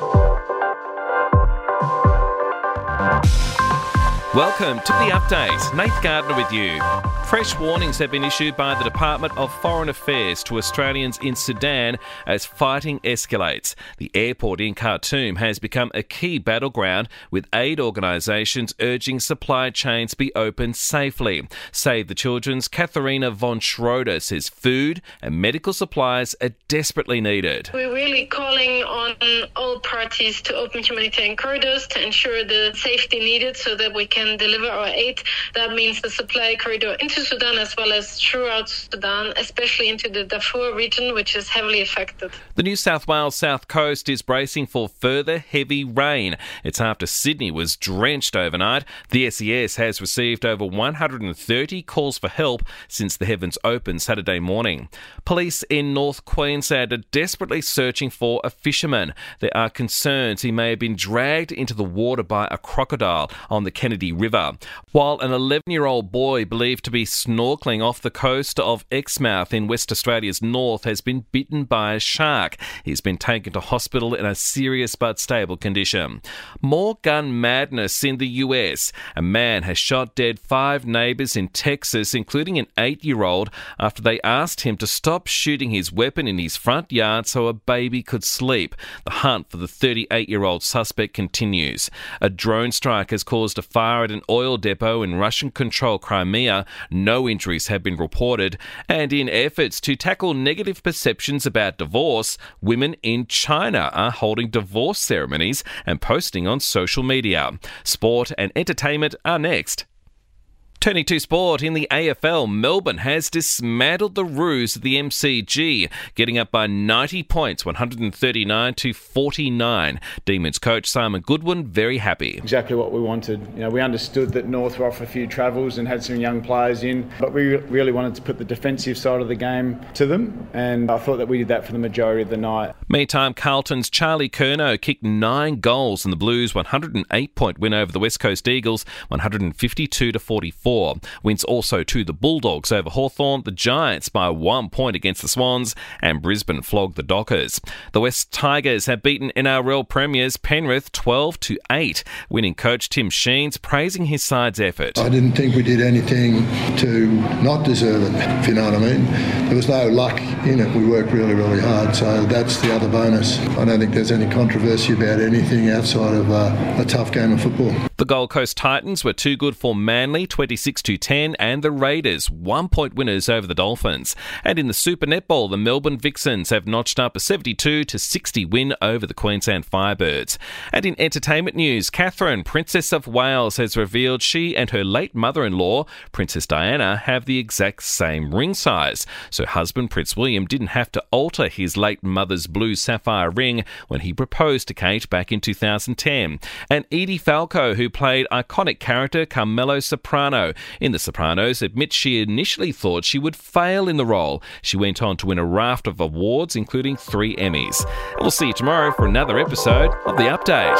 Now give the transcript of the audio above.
Thank you. Welcome to the update. Nate Gardner with you. Fresh warnings have been issued by the Department of Foreign Affairs to Australians in Sudan as fighting escalates. The airport in Khartoum has become a key battleground, with aid organisations urging supply chains be opened safely. Save the Children's Katharina von Schroeder says food and medical supplies are desperately needed. We're really calling on all parties to open humanitarian corridors to ensure the safety needed so that we can can deliver our aid. That means the supply corridor into Sudan as well as throughout Sudan, especially into the Darfur region, which is heavily affected. The New South Wales south coast is bracing for further heavy rain. It's after Sydney was drenched overnight. The SES has received over 130 calls for help since the heavens opened Saturday morning. Police in North Queensland are desperately searching for a fisherman. There are concerns he may have been dragged into the water by a crocodile on the Kennedy River, while an 11 year old boy believed to be snorkeling off the coast of Exmouth in West Australia's north has been bitten by a shark. He's been taken to hospital in a serious but stable condition. More gun madness in the US. A man has shot dead five neighbours in Texas, including an eight year old, after they asked him to stop shooting his weapon in his front yard so a baby could sleep. The hunt for the 38 year old suspect continues. A drone strike has caused a fire at an oil depot in Russian controlled Crimea. No injuries have been reported. And in efforts to tackle negative perceptions about divorce, women in China are holding divorce ceremonies and posting on social media. Sport and entertainment are next. Turning to sport, in the AFL, Melbourne has dismantled the Roos of the MCG, getting up by 90 points, 139 to 49. Demons coach Simon Goodwin very happy. Exactly what we wanted. You know, we understood that North were off a few travels and had some young players in, but we really wanted to put the defensive side of the game to them, and I thought that we did that for the majority of the night. Meantime, Carlton's Charlie Curnow kicked nine goals in the Blues' 108 point win over the West Coast Eagles, 152 to 44. Wins also to the Bulldogs over Hawthorn, the Giants by one point against the Swans, and Brisbane flogged the Dockers. The West Tigers have beaten NRL premiers Penrith 12 to 8, winning coach Tim Sheens praising his side's effort. I didn't think we did anything to not deserve it, if you know what I mean. There was no luck in it. We worked really, really hard, so that's the other bonus. I don't think there's any controversy about anything outside of uh, a tough game of football. The Gold Coast Titans were too good for Manly 26 to 10, and the Raiders one point winners over the Dolphins. And in the Super Netball, the Melbourne Vixens have notched up a 72 to 60 win over the Queensland Firebirds. And in entertainment news, Catherine, Princess of Wales, has revealed she and her late mother-in-law, Princess Diana, have the exact same ring size. So husband Prince William didn't have to alter his late mother's blue sapphire ring when he proposed to Kate back in 2010. And Edie Falco, who played iconic character Carmela Soprano in The Sopranos, admits she initially thought she would fail in the role. She went on to win a raft of awards, including three Emmys. And we'll see you tomorrow for another episode of The Update.